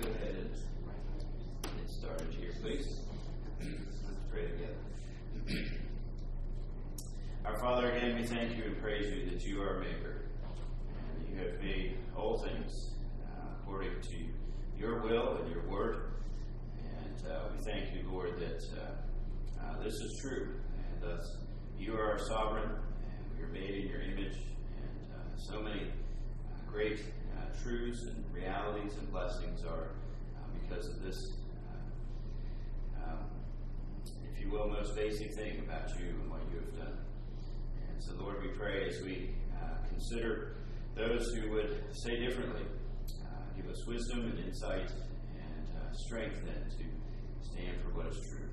go ahead and get started here, please. Let's pray together. Our Father, again, we thank you and praise you that you are a maker. And you have made all things uh, according to your will and your word. And uh, we thank you, Lord, that uh, uh, this is true. And thus, you are our sovereign, and we are made in your image. And uh, so many uh, great uh, truths and realities and blessings are uh, because of this, uh, um, if you will, most basic thing about you and what you have done. And so, Lord, we pray as we uh, consider those who would say differently, give us wisdom and insight and strength then to stand for what is true.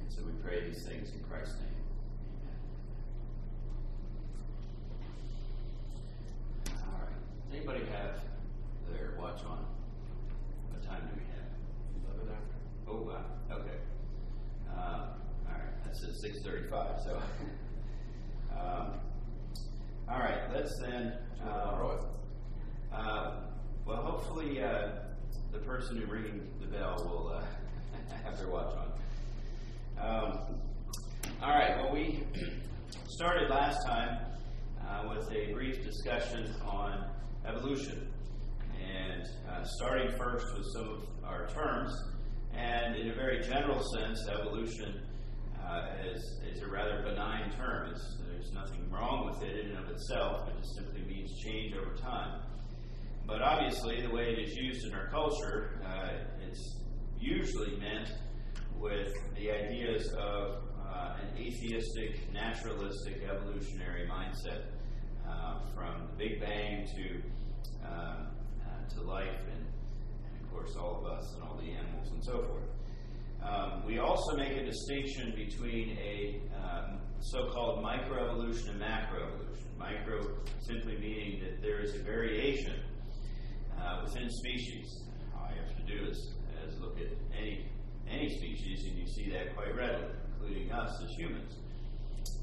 And so we pray these things in Christ's name. Amen. All right. Does anybody have their watch on? What time do we have? 11 after. Oh, wow. Okay. Um, all right. That's at 6:35. So, um, all right. Let's then. Uh, uh, well, hopefully, uh, the person who ringing the bell will uh, have their watch on. Um, all right. Well, we started last time uh, with a brief discussion on evolution, and uh, starting first with some of our terms. And in a very general sense, evolution uh, is, is a rather benign term. It's, there's nothing wrong with it in and of itself. It just simply means change over time. But obviously, the way it is used in our culture, uh, it's usually meant with the ideas of uh, an atheistic, naturalistic, evolutionary mindset, uh, from the Big Bang to um, uh, to life, and, and, of course all of us and all the animals and so forth. Um, we also make a distinction between a um, so-called microevolution and macroevolution. Micro simply meaning that there is a variation uh, within species. All you have to do is, is look at any any species, and you see that quite readily, including us as humans.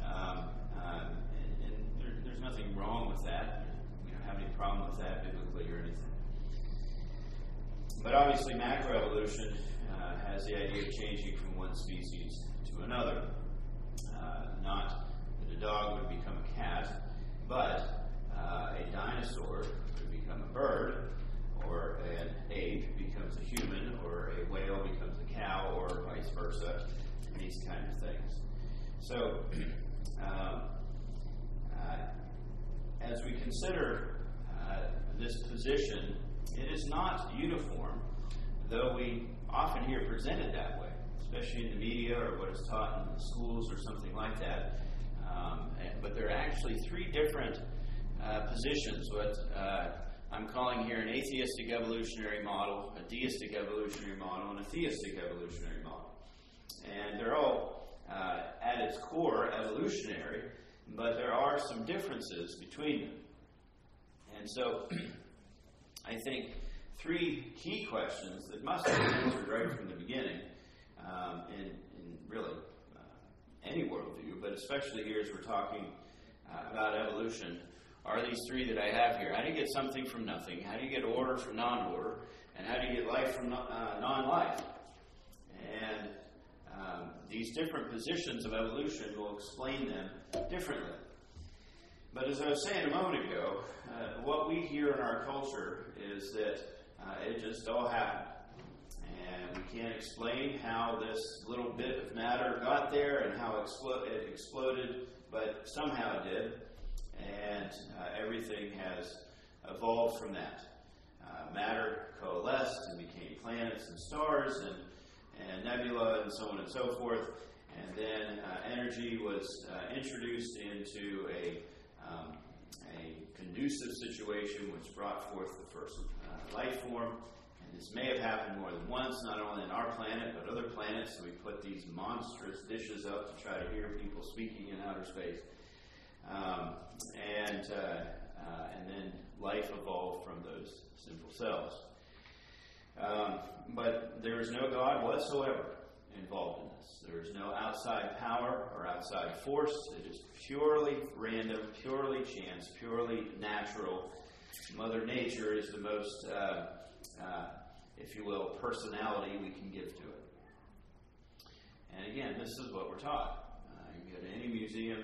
Um, um, and, and there, there's nothing wrong with that. We don't have any problem with that biblically or anything. But obviously, macroevolution uh, has the idea of changing from one species to another. Uh, not that a dog would become a cat, but uh, a dinosaur would become a bird, or an ape becomes a human, or a whale becomes a cow, or vice versa, these kind of things. So, um, uh, as we consider uh, this position, it is not uniform, though we often hear presented that way, especially in the media or what is taught in the schools or something like that. Um, and, but there are actually three different uh, positions. What uh, I'm calling here an atheistic evolutionary model, a deistic evolutionary model, and a theistic evolutionary model. And they're all, uh, at its core, evolutionary, but there are some differences between them. And so, I think three key questions that must be answered right from the beginning um, in, in, really uh, any worldview, but especially here as we're talking uh, about evolution are these three that I have here. How do you get something from nothing? How do you get order from non order? And how do you get life from uh, non life? And um, these different positions of evolution will explain them differently. But as I was saying a moment ago, uh, what we hear in our culture is that uh, it just all happened. And we can't explain how this little bit of matter got there and how it exploded, but somehow it did and uh, everything has evolved from that. Uh, matter coalesced and became planets and stars and, and nebula and so on and so forth. And then uh, energy was uh, introduced into a, um, a conducive situation which brought forth the first uh, life form. And this may have happened more than once, not only on our planet, but other planets. So we put these monstrous dishes up to try to hear people speaking in outer space. Um, and, uh, uh, and then life evolved from those simple cells. Um, but there is no God whatsoever involved in this. There is no outside power or outside force. It is purely random, purely chance, purely natural. Mother Nature is the most uh, uh, if you will, personality we can give to it. And again, this is what we're taught. Uh, you go to any museum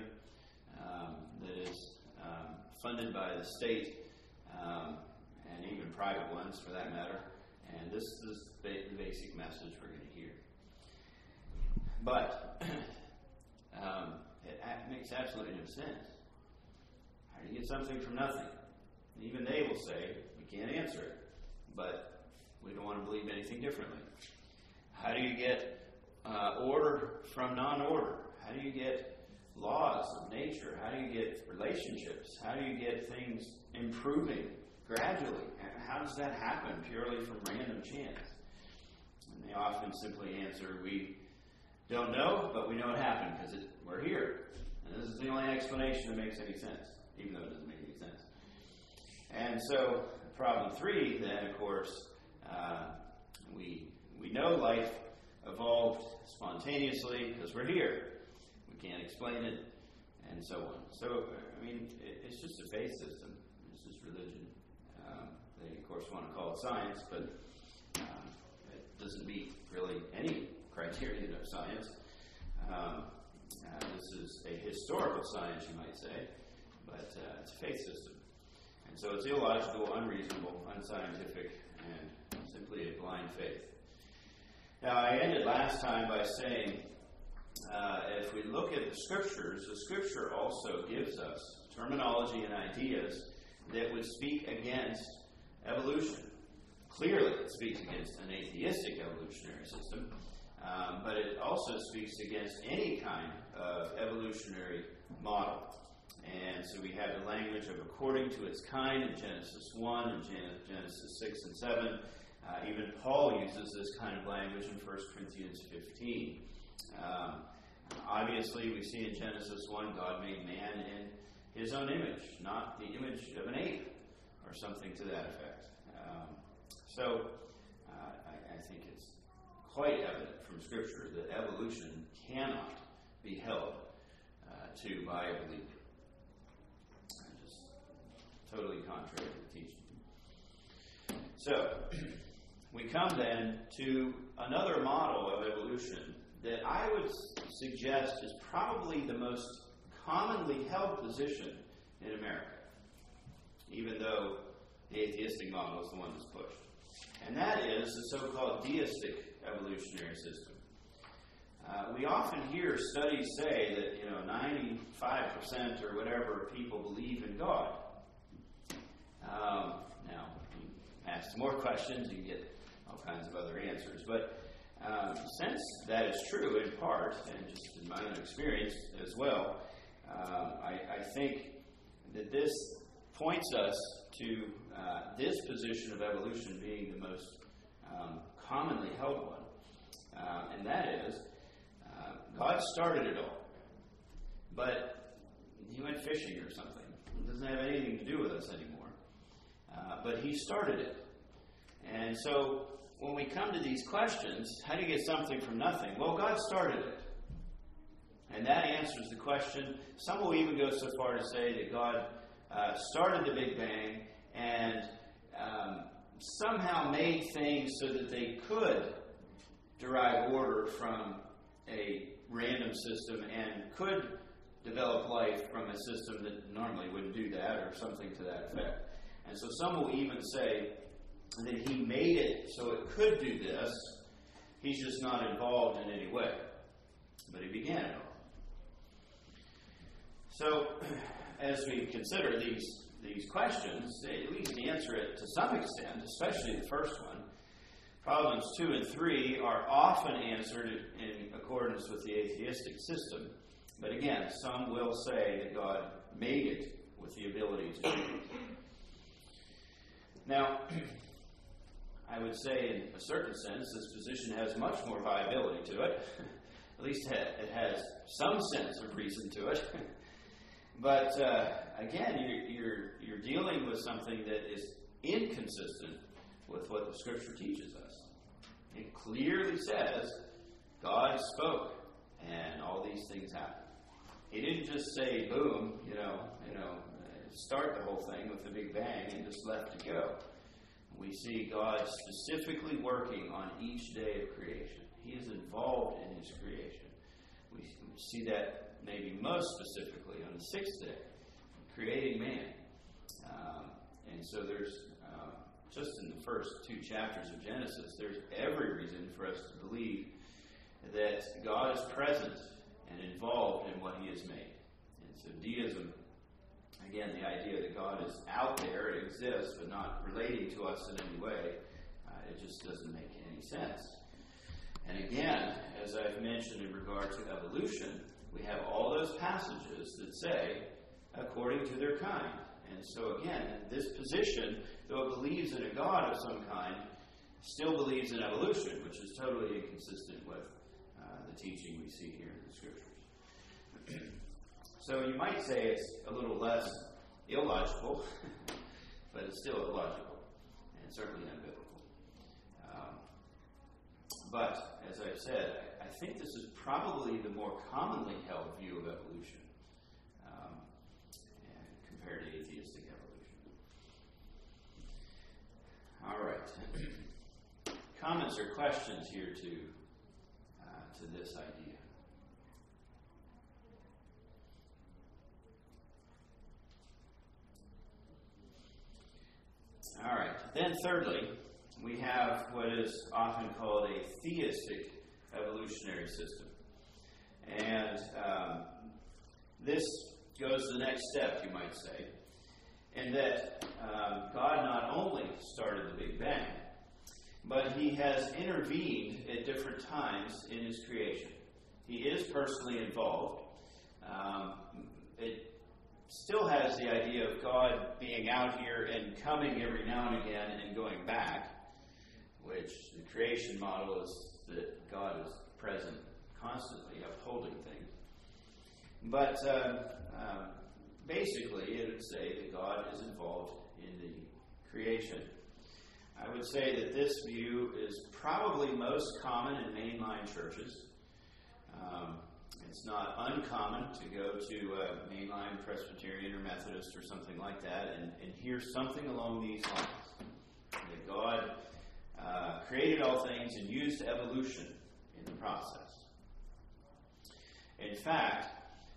um, that is um, funded by the state, um, and even private ones for that matter, and this is the basic message we're going to hear. But um, it makes absolutely no sense. How do you get something from nothing? even they will say, we can't answer it. But we don't want to believe anything differently. How do you get uh, order from non order? How do you get laws of nature? How do you get relationships? How do you get things improving gradually? How does that happen purely from random chance? And they often simply answer, We don't know, but we know it happened because we're here. And this is the only explanation that makes any sense, even though it doesn't make any sense. And so, problem three, then, of course, uh, we, we know life evolved spontaneously because we're here. We can't explain it, and so on. So, I mean, it, it's just a faith system, it's just religion. They, of course, want to call it science, but um, it doesn't meet really any criterion of science. Um, uh, this is a historical science, you might say, but uh, it's a faith system. And so it's illogical, unreasonable, unscientific, and simply a blind faith. Now, I ended last time by saying uh, if we look at the scriptures, the scripture also gives us terminology and ideas that would speak against evolution. Clearly, it speaks against an atheistic evolutionary system, um, but it also speaks against any kind of evolutionary model. And so we have the language of according to its kind in Genesis 1 and Genesis 6 and 7. Uh, even Paul uses this kind of language in 1 Corinthians 15. Um, obviously, we see in Genesis 1 God made man in his own image, not the image of an ape or something to that effect. Um, so uh, I, I think it's quite evident from Scripture that evolution cannot be held uh, to by a believer Just totally contrary to the teaching. So, we come then to another model of evolution that I would suggest is probably the most commonly held position in America, even though the atheistic model is the one that's pushed. And that is the so called deistic evolutionary system. Uh, we often hear studies say that you know 95% or whatever people believe in God. Um, now, you ask more questions, you get all kinds of other answers. But um, since that is true in part, and just in my own experience as well, um, I, I, think that this points us to uh, this position of evolution being the most um, commonly held one. Uh, and that is, uh, God started it all. But he went fishing or something. It doesn't have anything to do with us anymore. Uh, but he started it. And so when we come to these questions, how do you get something from nothing? Well, God started it. And that answers the question. Some will even go so far to say that God uh, started the Big Bang and um, somehow made things so that they could derive order from a random system and could develop life from a system that normally wouldn't do that or something to that effect. And so some will even say that he made it so it could do this. He's just not involved in any way. But he began it all. So, as we consider these, these questions, at least answer it to some extent, especially the first one. Problems two and three are often answered in accordance with the atheistic system. But again, some will say that God made it with the ability to do it. Now, I would say, in a certain sense, this position has much more viability to it. At least it has some sense of reason to it. but uh, again, you're, you're, you're dealing with something that is inconsistent with what the Scripture teaches us. It clearly says God spoke, and all these things happened. He didn't just say, "Boom," you know, you know, start the whole thing with the Big Bang and just left to go. we see God specifically working on each day of creation. He is involved in his creation. We see that maybe most specifically on the sixth day, creating man. Um, and so there's, uh, just in the first two chapters of Genesis, there's every reason for us to believe that God is present and involved in what he has made. And so deism again, the idea that God is out there, exists, but not relating to us in any way, uh, it just doesn't make any sense. And again, as I've mentioned in regard to evolution, we have all those passages that say, according to their kind. And so, again, this position, though it believes in a God of some kind, still believes in evolution, which is totally inconsistent with uh, the teaching we see here in the Scriptures. So you might say it's a little less illogical, but it's still illogical and certainly unbiblical. Um, but as I've said, think this is probably the more commonly held view of evolution um, compared to atheistic evolution. All right. Comments or questions here to uh, to this idea? All right. Then, thirdly, we have what is often called a theistic evolutionary system. And um, this goes the next step, you might say, in that um, God not only started the Big Bang, but he has intervened at different times in his creation. He is personally involved. Um, it still has the idea of God being out here and coming every now and again and going back, which the creation model is that God is present constantly, upholding things. But uh, uh, basically, it would say that God is involved in the creation. I would say that this view is probably most common in mainline churches. Um, it's not uncommon to go to a mainline Presbyterian or Methodist or something like that and, and hear something along these lines that God uh, created all things and used evolution in the process. In fact,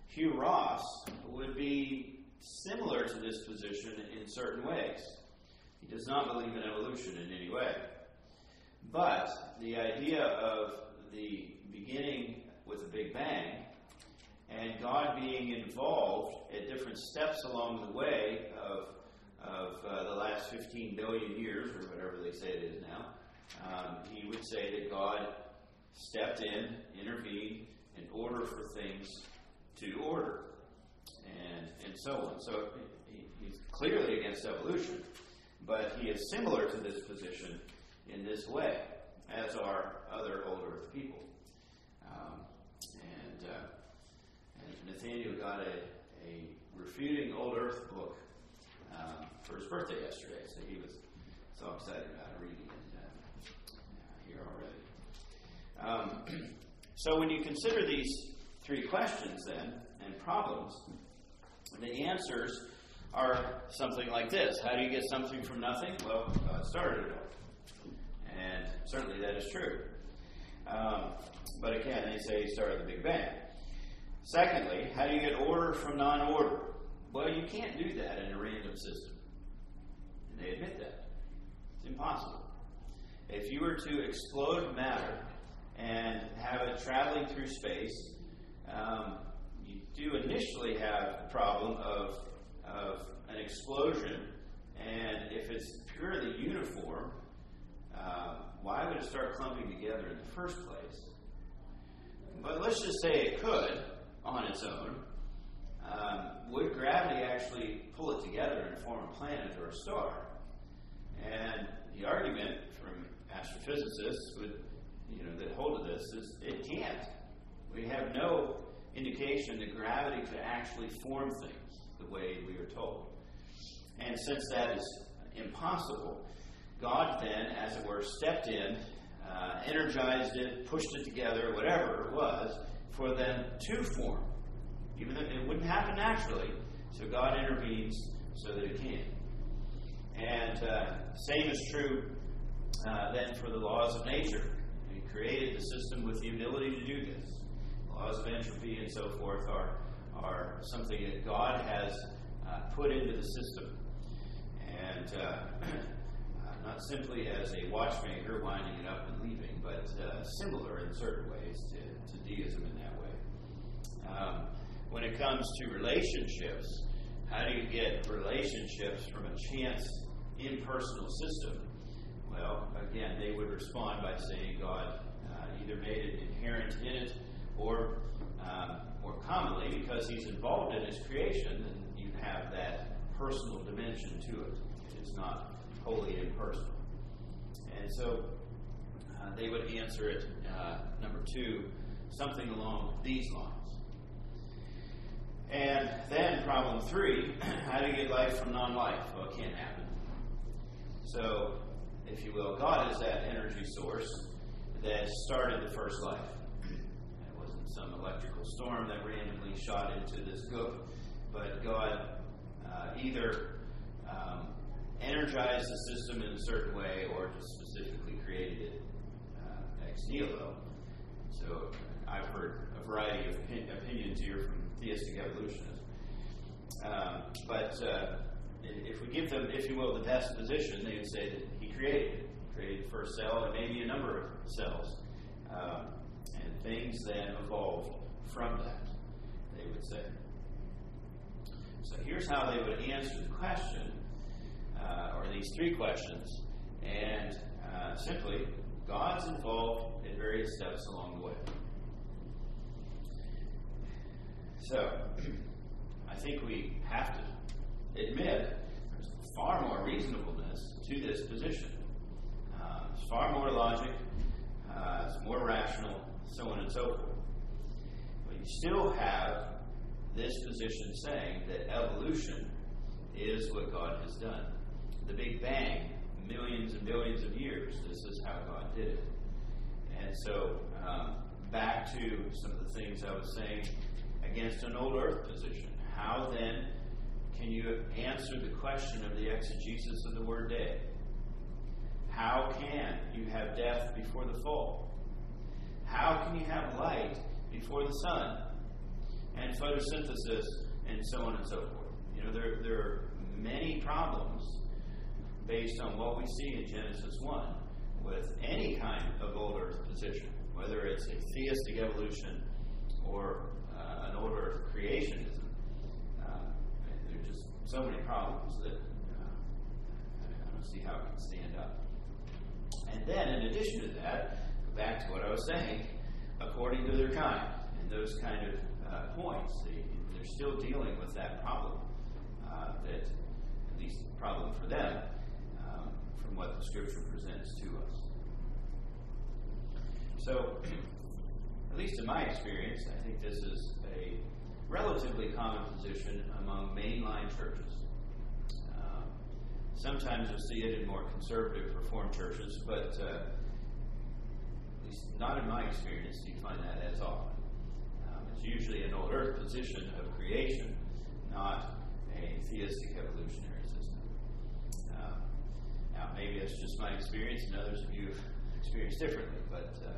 Hugh Ross would be similar to this position in certain ways. He does not believe in evolution in any way. But the idea of the beginning with a Big Bang and God being involved at different steps along the way of, of uh, the last 15 billion years, or whatever they say it is now, um, he would say that God stepped in, intervened, in order for things to order, and, and so on. So he, he's clearly against evolution, but he is similar to this position in this way, as are other old earth people. Um, and uh, Nathaniel got a, a refuting old earth book um, for his birthday yesterday, so he was so excited about reading it here already. Um, so when you consider these three questions then and problems, the answers are something like this. How do you get something from nothing? Well, God started it all. And certainly that is true. Um, but again, they say he started the Big Bang. Secondly, how do you get order from non order? Well, you can't do that in a random system. And they admit that. It's impossible. If you were to explode matter and have it traveling through space, um, you do initially have the problem of, of an explosion, and if it's purely uniform, uh, why would it start clumping together in the first place? But let's just say it could on its own. Um, would gravity actually pull it together and form a planet or a star? And the argument astrophysicists would, you know, that hold to this is it can't. We have no indication that gravity could actually form things the way we are told. And since that is impossible, God then, as it were, stepped in, uh, energized it, pushed it together, whatever it was, for them to form. Even though it wouldn't happen naturally, so God intervenes so that it can. And uh, same is true uh, then for the laws of nature. He created the system with the ability to do this. Laws of entropy and so forth are, are something that God has uh, put into the system. And uh, uh, not simply as a watchmaker winding it up and leaving, but uh, similar in certain ways to, to deism in that way. Um, when it comes to relationships, how do you get relationships from a chance impersonal system? Well, again, they would respond by saying God uh, either made it inherent in it or um, more commonly, because He's involved in His creation, then you have that personal dimension to it. It's not wholly impersonal. And so uh, they would answer it, uh, number two, something along these lines. And then problem three, how do you get life from non-life? Well, it can't happen. So, if you will, God is that energy source that started the first life. It wasn't some electrical storm that randomly shot into this gook, but God uh, either um, energized the system in a certain way or just specifically created it uh, ex nihilo. So I've heard a variety of opinions here from theistic evolutionists. Um, but uh, if we give them, if you will, the best position, they would say that created created first cell and maybe a number of cells. Um, and things then evolved from that, they would say. So here's how they would answer the question, uh, or these three questions, and uh, simply, God's involved in various steps along the way. So, I think we have to admit there's far more reasonableness to this position. Uh, it's far more logic, uh, it's more rational, so on and so forth. But you still have this position saying that evolution is what God has done. The Big Bang, millions and billions of years, this is how God did it. And so, um, back to some of the things I was saying against an old earth position. How then can you answer the question of the exegesis of the word day? How can you have death before the fall? How can you have light before the sun? And photosynthesis, and so on and so forth. You know, there, there are many problems based on what we see in Genesis 1 with any kind of old earth position, whether it's a theistic evolution or uh, an old earth creationism. So many problems that uh, I don't see how it can stand up. And then, in addition to that, back to what I was saying, according to their kind, and those kind of uh, points, they, they're still dealing with that problem. Uh, that, at least problem for them, um, from what the Scripture presents to us. So, at least in my experience, I think this is a relatively common position among mainline churches. Uh, sometimes you'll see it in more conservative Reformed churches, but uh, at least not in my experience do you find that as often. Um, it's usually an old earth position of creation, not a theistic evolutionary system. Uh, now, maybe that's just my experience, and others of you have experienced differently, but uh,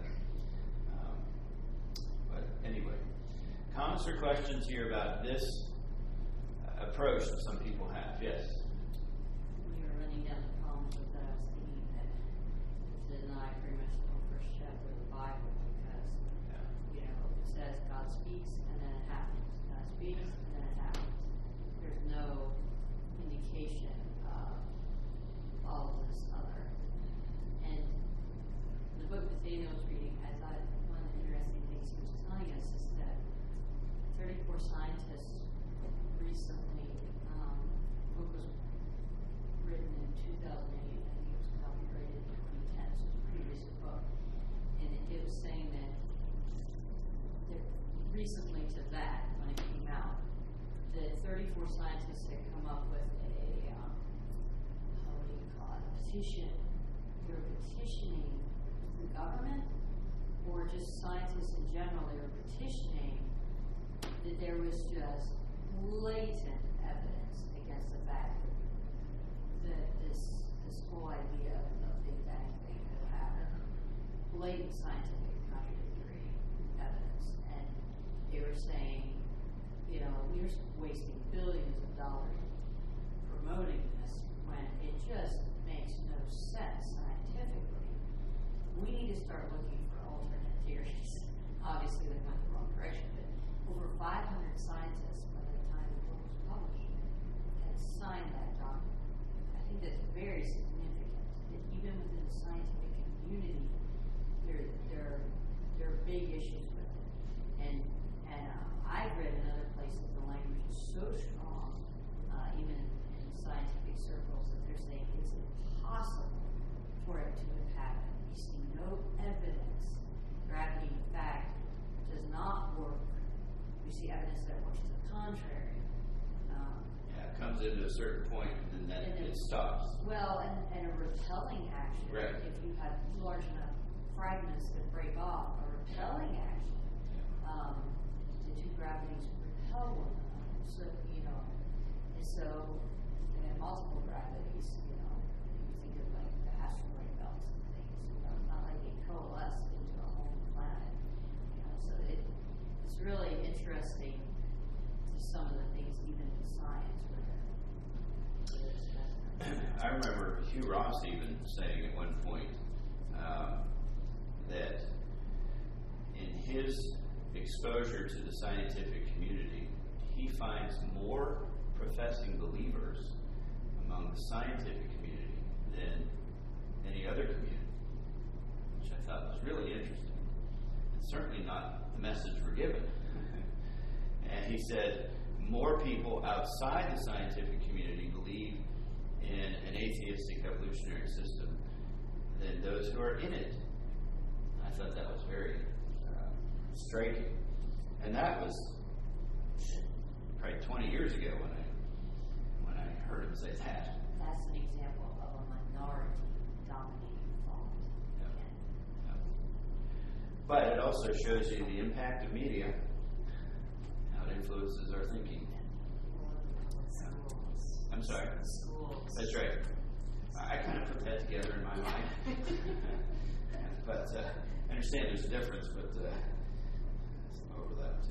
anyway. Comments or questions here about this approach that some people have? Yes? You were running down the problems with that, deny pretty much the first chapter of the Bible because, you know, it says God speaks and then it happens. God speaks and then it happens. There's no indication of all of this other. And the book that Daniel was reading, I thought one of the interesting things he was telling us is that 34 scientists recently, um, book was written in 2008, I think it was copyrighted in 2010, so it's a pretty recent book. And it, it was saying that recently to that, when it came out, that 34 scientists had come up with a, um, how do you call it, a petition. They're petitioning the government or just scientists in general, they were petitioning that there was just blatant evidence against the fact that that this, this whole idea of Big Bang thing that happened, blatant scientific contradictory evidence, and they were saying, you know, we're wasting billions of dollars promoting this when it just makes no sense scientifically. We need to start looking for alternate theories. Obviously, they went the wrong direction, but over 500 scientists by the time the book was published had signed that document. I think that's very significant. That even within the scientific community, there there there are big issues with it. And and uh, I've read in other places the language is so strong, uh, even in scientific circles, that they're saying it's impossible for it to have happened. We see no evidence. Gravity, in fact, does not work. We see evidence that works to the contrary. Um, Yeah, it comes into a certain point and then And then- it stops. well, and, and a repelling action, Right. if you have large enough fragments that break off, a repelling action, um, two gravities repel one another. So, you know, and so, and multiple gravities, you know, you think of like the asteroid belts and things, you know, not like they coalesce into a whole planet, you know, so it, it's really interesting to some of the things even in science where. I remember Hugh Ross even saying at one point um, that in his exposure to the scientific community, he finds more professing believers among the scientific community than any other community, which I thought was really interesting. It's certainly not the message we're given. and he said more people outside the scientific community believe in an atheistic evolutionary system than those who are in it. I thought that was very striking. And that was probably 20 years ago when I when I heard him say that. That's an example of a minority dominating thought. Yeah. And But it also shows you the impact of media, how it influences our thinking. I'm sorry. Schools. That's right. I kind of put that together in my mind. but uh, I understand there's a difference, but uh, overlap too.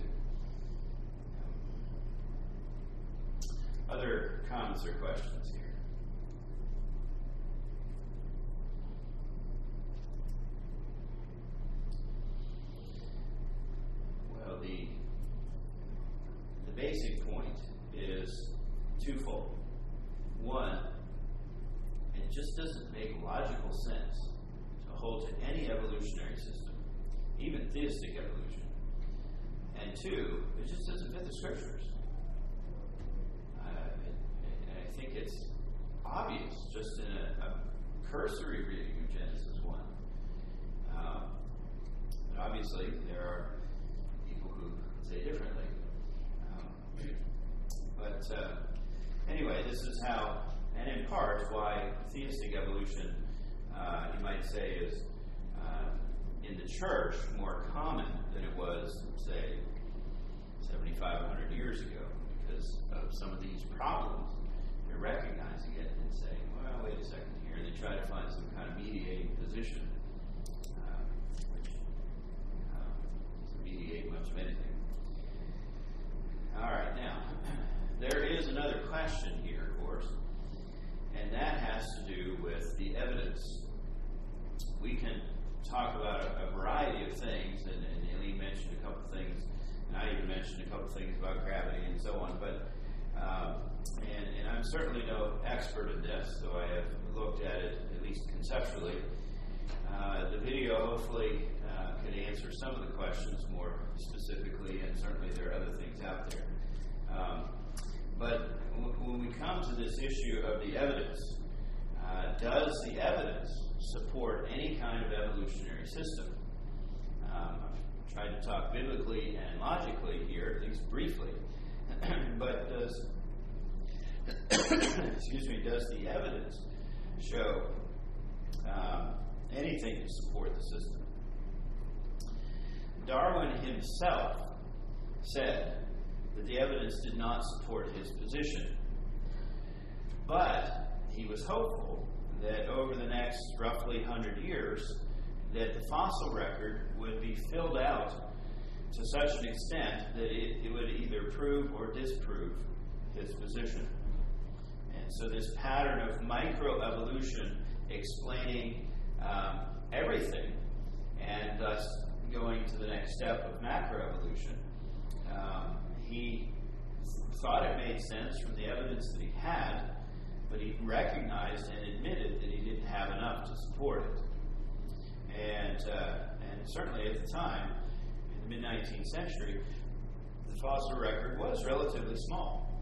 Other comments or questions here? Well, the the basic point is twofold. One, it just doesn't make logical sense to hold to any evolutionary system, even theistic evolution. And two, it just doesn't fit the scriptures. Uh, and I think it's obvious just in a, a cursory reading of Genesis 1. Um, but obviously, there are people who say differently. Um, but uh, anyway, this is how, and in part, why theistic evolution, uh, you might say, is uh, in the church more common than it was, say, 7,500 years ago, because of some of these problems. They're recognizing it and saying, well, wait a second here. They try to find some kind of mediating position, uh, which uh, mediate much of anything. All right, now, there is another question here, of course, and that has to do with the evidence. We can talk about a, a variety of things, and, and Eileen mentioned a couple things, and I even mentioned a couple things about gravity and so on, but um, and, and I'm certainly no expert in this, though I have looked at it at least conceptually. Uh, the video hopefully uh, can answer some of the questions more specifically, and certainly there are other things out there. Um, but w- when we come to this issue of the evidence, uh, does the evidence support any kind of evolutionary system? Um, I've tried to talk biblically and logically here, at least briefly. but does excuse me, does the evidence show um, anything to support the system? Darwin himself said that the evidence did not support his position, but he was hopeful that over the next roughly 100 years, that the fossil record would be filled out to such an extent that it, it would either prove or disprove his position. And so, this pattern of microevolution explaining um, everything and thus going to the next step of macroevolution, um, he thought it made sense from the evidence that he had, but he recognized and admitted that he didn't have enough to support it. And, uh, and certainly at the time, in the mid 19th century, the fossil record was relatively small.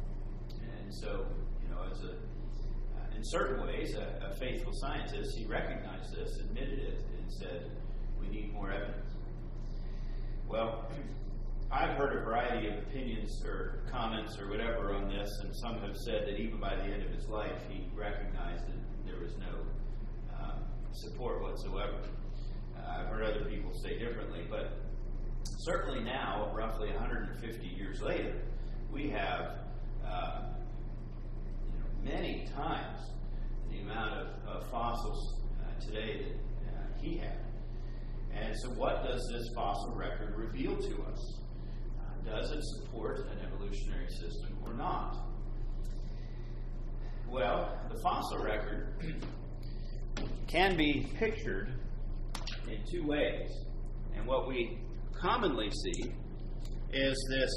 And so, you know, as a, uh, in certain ways, a, a faithful scientist, he recognized this, admitted it, and said, we need more evidence. Well, I've heard a variety of opinions or comments or whatever on this, and some have said that even by the end of his life, he recognized that there was no um, support whatsoever. Uh, I've heard other people say differently, but certainly now, roughly 150 years later, we have uh, you know, many times the amount of, of fossils uh, today that uh, he had. And so, what does this fossil record reveal to us? Does it support an evolutionary system or not? Well, the fossil record can be pictured in two ways. And what we commonly see is this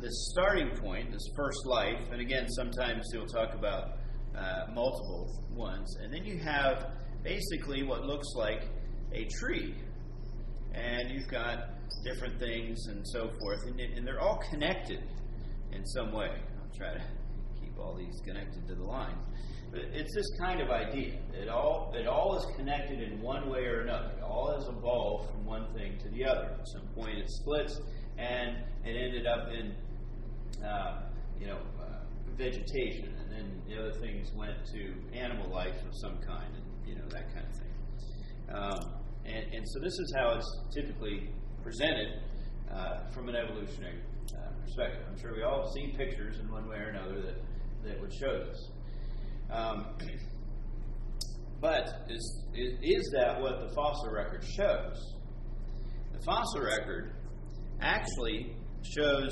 this starting point, this first life, and again, sometimes he'll talk about uh, multiple ones, and then you have basically what looks like a tree and you've got different things and so forth, and, and they're all connected in some way. I'll try to keep all these connected to the line. But it's this kind of idea. It all it all is connected in one way or another. It all has evolved from one thing to the other. At some point, it splits, and it ended up in uh, you know uh, vegetation, and then the other things went to animal life of some kind, and you know that kind of thing. Um, and, and so this is how it's typically presented uh, from an evolutionary uh, perspective. I'm sure we all have seen pictures in one way or another that, that would show this. Um, but is, is that what the fossil record shows? The fossil record actually shows,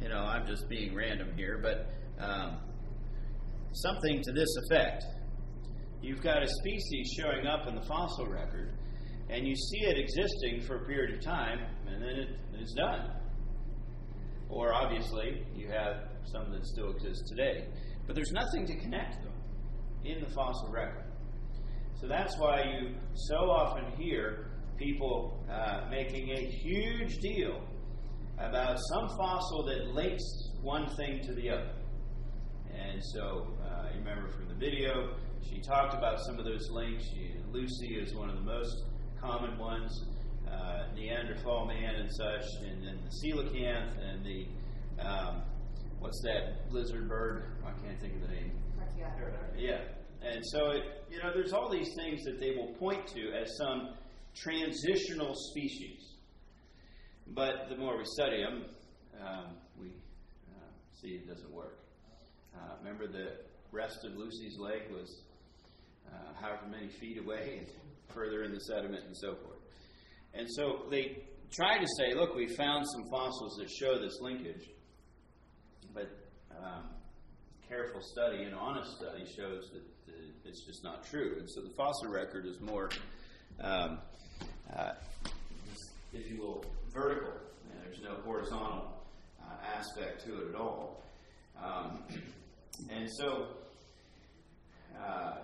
you know, I'm just being random here, but um, something to this effect you've got a species showing up in the fossil record, and you see it existing for a period of time, and then it, it's done. Or obviously, you have some that still exist today. But there's nothing to connect them in the fossil record. So that's why you so often hear people uh, making a huge deal about some fossil that links one thing to the other. And so, uh, you remember from the video, she talked about some of those links. She, Lucy is one of the most common ones, uh, Neanderthal man and such, and then the coelacanth and the um, what's that lizard bird? I can't think of the name. Yeah, and so it, you know, there's all these things that they will point to as some transitional species. But the more we study them, um, we uh, see it doesn't work. Uh, remember the rest of Lucy's leg was uh, however many feet away further in the sediment and so forth. And so they try to say, look, we found some fossils that show this linkage, but um, careful study and honest study shows that, that, it's just not true. And so the fossil record is more, um, uh, if you will, vertical. And there's no horizontal uh, aspect to it at all. Um, and so, uh,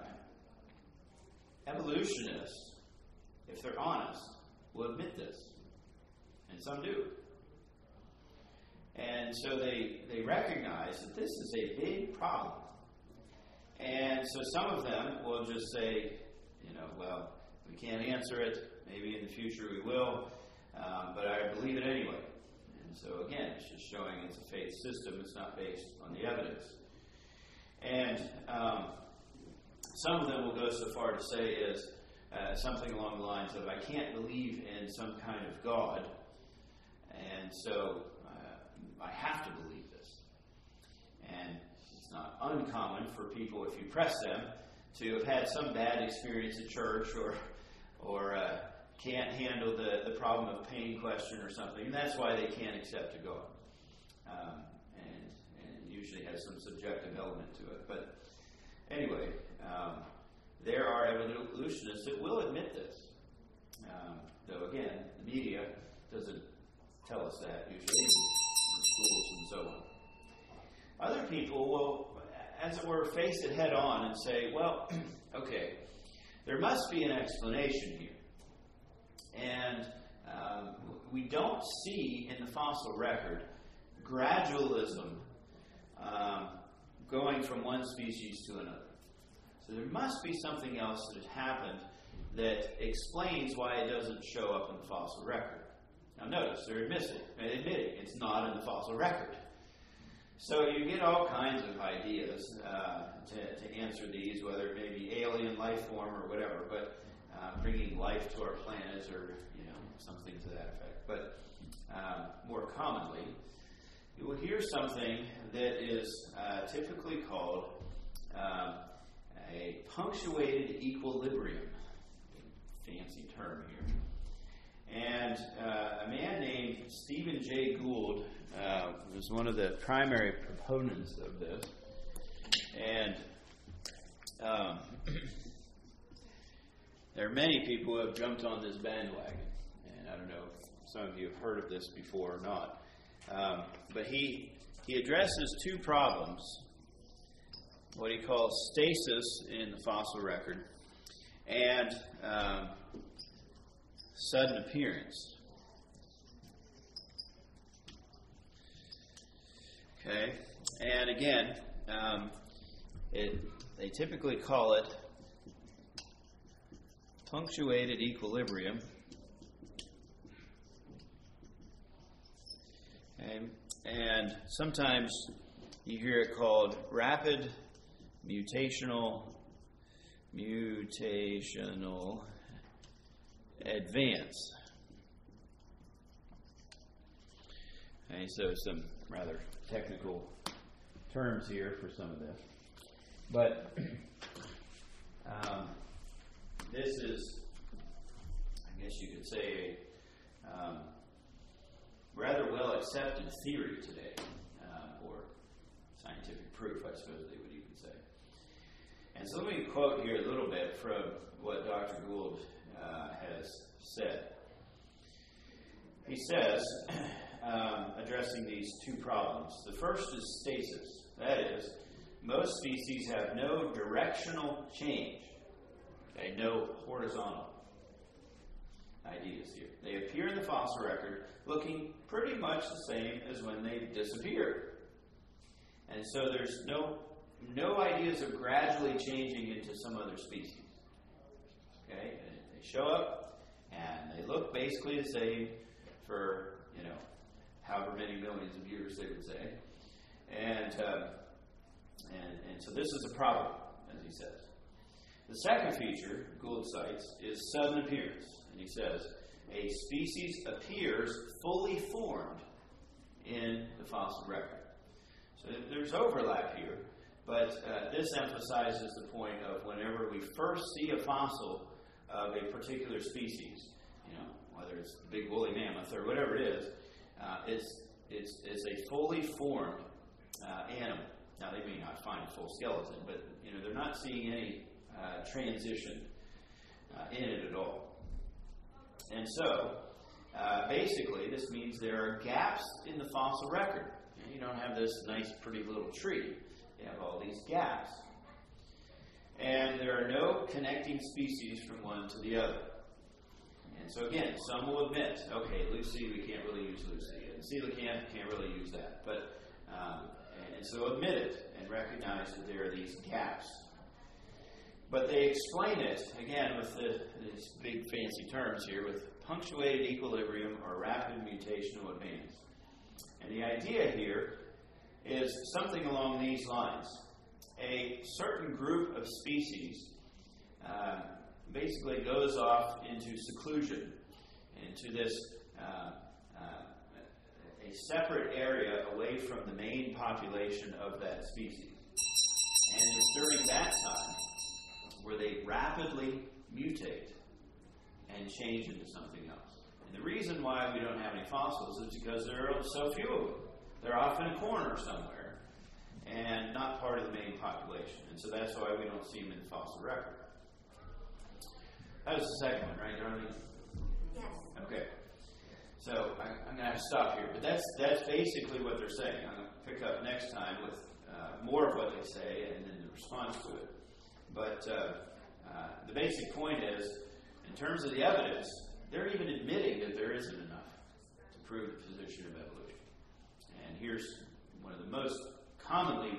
evolutionists, if they're honest, will admit this. And some do. And so they, they recognize that this is a big problem. And so some of them will just say, you know, well, we can't answer it. Maybe in the future we will. Um, but I believe it anyway. And so again, it's just showing it's a faith system. It's not based on the evidence. And um, some of them will go so far to say is uh, something along the lines of, I can't believe in some kind of God, and so uh, I have to believe this. And it's not uncommon for people, if you press them, to have had some bad experience at church or, or uh, can't handle the, the problem of pain question or something. And that's why they can't accept a God. Um, and, and usually has some subjective element to it. But anyway, um, there are evolutionists that will admit this. Um, though, again, the media doesn't tell us that usually in schools and so on. Other people will, as it were, face it head on and say, well, okay, there must be an explanation here. And um, we don't see in the fossil record gradualism um, going from one species to another. There must be something else that has happened that explains why it doesn't show up in the fossil record. Now, notice they're admitting, admitting it's not in the fossil record. So you get all kinds of ideas uh, to, to answer these, whether it may be alien life form or whatever, but uh, bringing life to our planet or you know something to that effect. But um, more commonly, you will hear something that is uh, typically called um, a punctuated equilibrium. Fancy term here. And uh, a man named Stephen Jay Gould uh, was one of the primary proponents of this. And um, there are many people who have jumped on this bandwagon. And I don't know if some of you have heard of this before or not. Um, but he, he addresses two problems what he calls stasis in the fossil record and um, sudden appearance. Okay, and again, um, it, they typically call it punctuated equilibrium. And sometimes you hear it called rapid mutational mutational advance. Okay, so some rather technical terms here for some of this. But um, this is, I guess you could say, a um, rather well accepted theory today, uh, or scientific proof, I suppose they would. And so let me quote here a little bit from what Dr. Gould uh, has said. He says, um, addressing these two problems. The first is stasis. That is, most species have no directional change, okay, no horizontal ideas here. They appear in the fossil record looking pretty much the same as when they disappeared. And so there's no no ideas of gradually changing into some other species. Okay? And they show up and they look basically the same for, you know, however many millions of years they would say. And, uh, and, and so this is a problem, as he says. The second feature Gould cites is sudden appearance. And he says, a species appears fully formed in the fossil record. So there's overlap here, but uh, this emphasizes the point of whenever we first see a fossil of a particular species, you know, whether it's the big woolly mammoth or whatever it is, uh, it's, it's, it's a fully formed uh, animal. Now, they may not find a full skeleton, but you know, they're not seeing any uh, transition uh, in it at all. And so, uh, basically, this means there are gaps in the fossil record. You don't have this nice, pretty little tree. Have all these gaps. And there are no connecting species from one to the other. And so again, some will admit, okay, Lucy, we can't really use Lucy, and coelacanth can't really use that. But um, and, and so admit it and recognize that there are these gaps. But they explain it again with the, these big fancy terms here with punctuated equilibrium or rapid mutational advance. And the idea here is something along these lines. A certain group of species uh, basically goes off into seclusion, into this uh, uh, a separate area away from the main population of that species. And it's during that time where they rapidly mutate and change into something else. And the reason why we don't have any fossils is because there are so few of them. They're off in a corner somewhere and not part of the main population. And so that's why we don't see them in the fossil record. That was the second one, right, Darlene? Yes. Okay. So I, I'm going to have to stop here, but that's that's basically what they're saying. I'm going to pick up next time with uh, more of what they say and then the response to it. But uh, uh, the basic point is, in terms of the evidence, they're even admitting that there isn't enough to prove the position of evolution. And here's one of the most commonly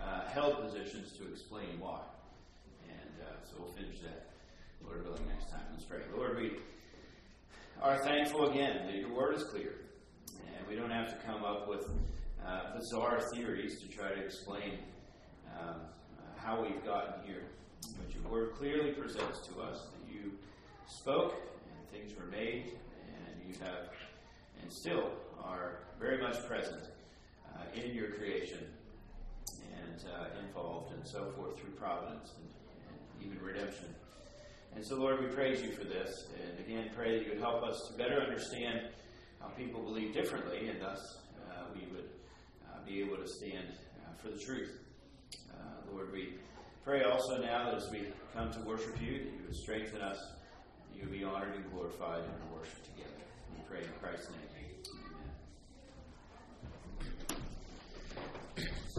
uh, held positions to explain why. And uh, so we'll finish that, Lord willing, next time. Let's pray. Lord, we are thankful again that your word is clear. And we don't have to come up with uh, bizarre theories to try to explain um, how we've gotten here. But your word clearly presents to us that you spoke and things were made, and you have, and still are very much present uh, in your creation and uh, involved and so forth through providence and, and even redemption. And so, Lord, we praise you for this, and again pray that you would help us to better understand how people believe differently, and thus uh, we would uh, be able to stand uh, for the truth. Uh, Lord, we pray also now that as we come to worship you, that you would strengthen us, you would be honored and glorified in our worship together. We pray in Christ's name. Amen.